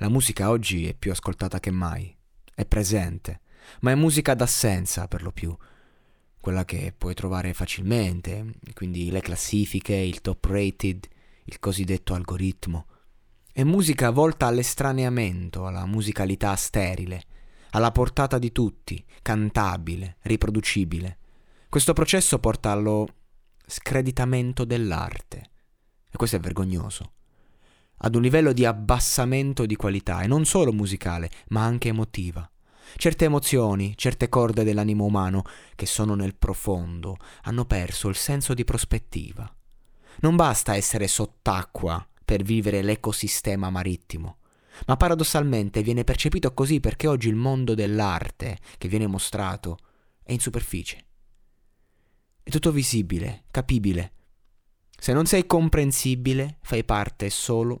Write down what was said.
La musica oggi è più ascoltata che mai. È presente, ma è musica d'assenza per lo più. Quella che puoi trovare facilmente, quindi le classifiche, il top rated, il cosiddetto algoritmo. È musica volta all'estraneamento, alla musicalità sterile, alla portata di tutti, cantabile, riproducibile. Questo processo porta allo screditamento dell'arte. E questo è vergognoso. Ad un livello di abbassamento di qualità, e non solo musicale, ma anche emotiva. Certe emozioni, certe corde dell'animo umano, che sono nel profondo, hanno perso il senso di prospettiva. Non basta essere sott'acqua per vivere l'ecosistema marittimo, ma paradossalmente viene percepito così perché oggi il mondo dell'arte che viene mostrato è in superficie. È tutto visibile, capibile. Se non sei comprensibile, fai parte solo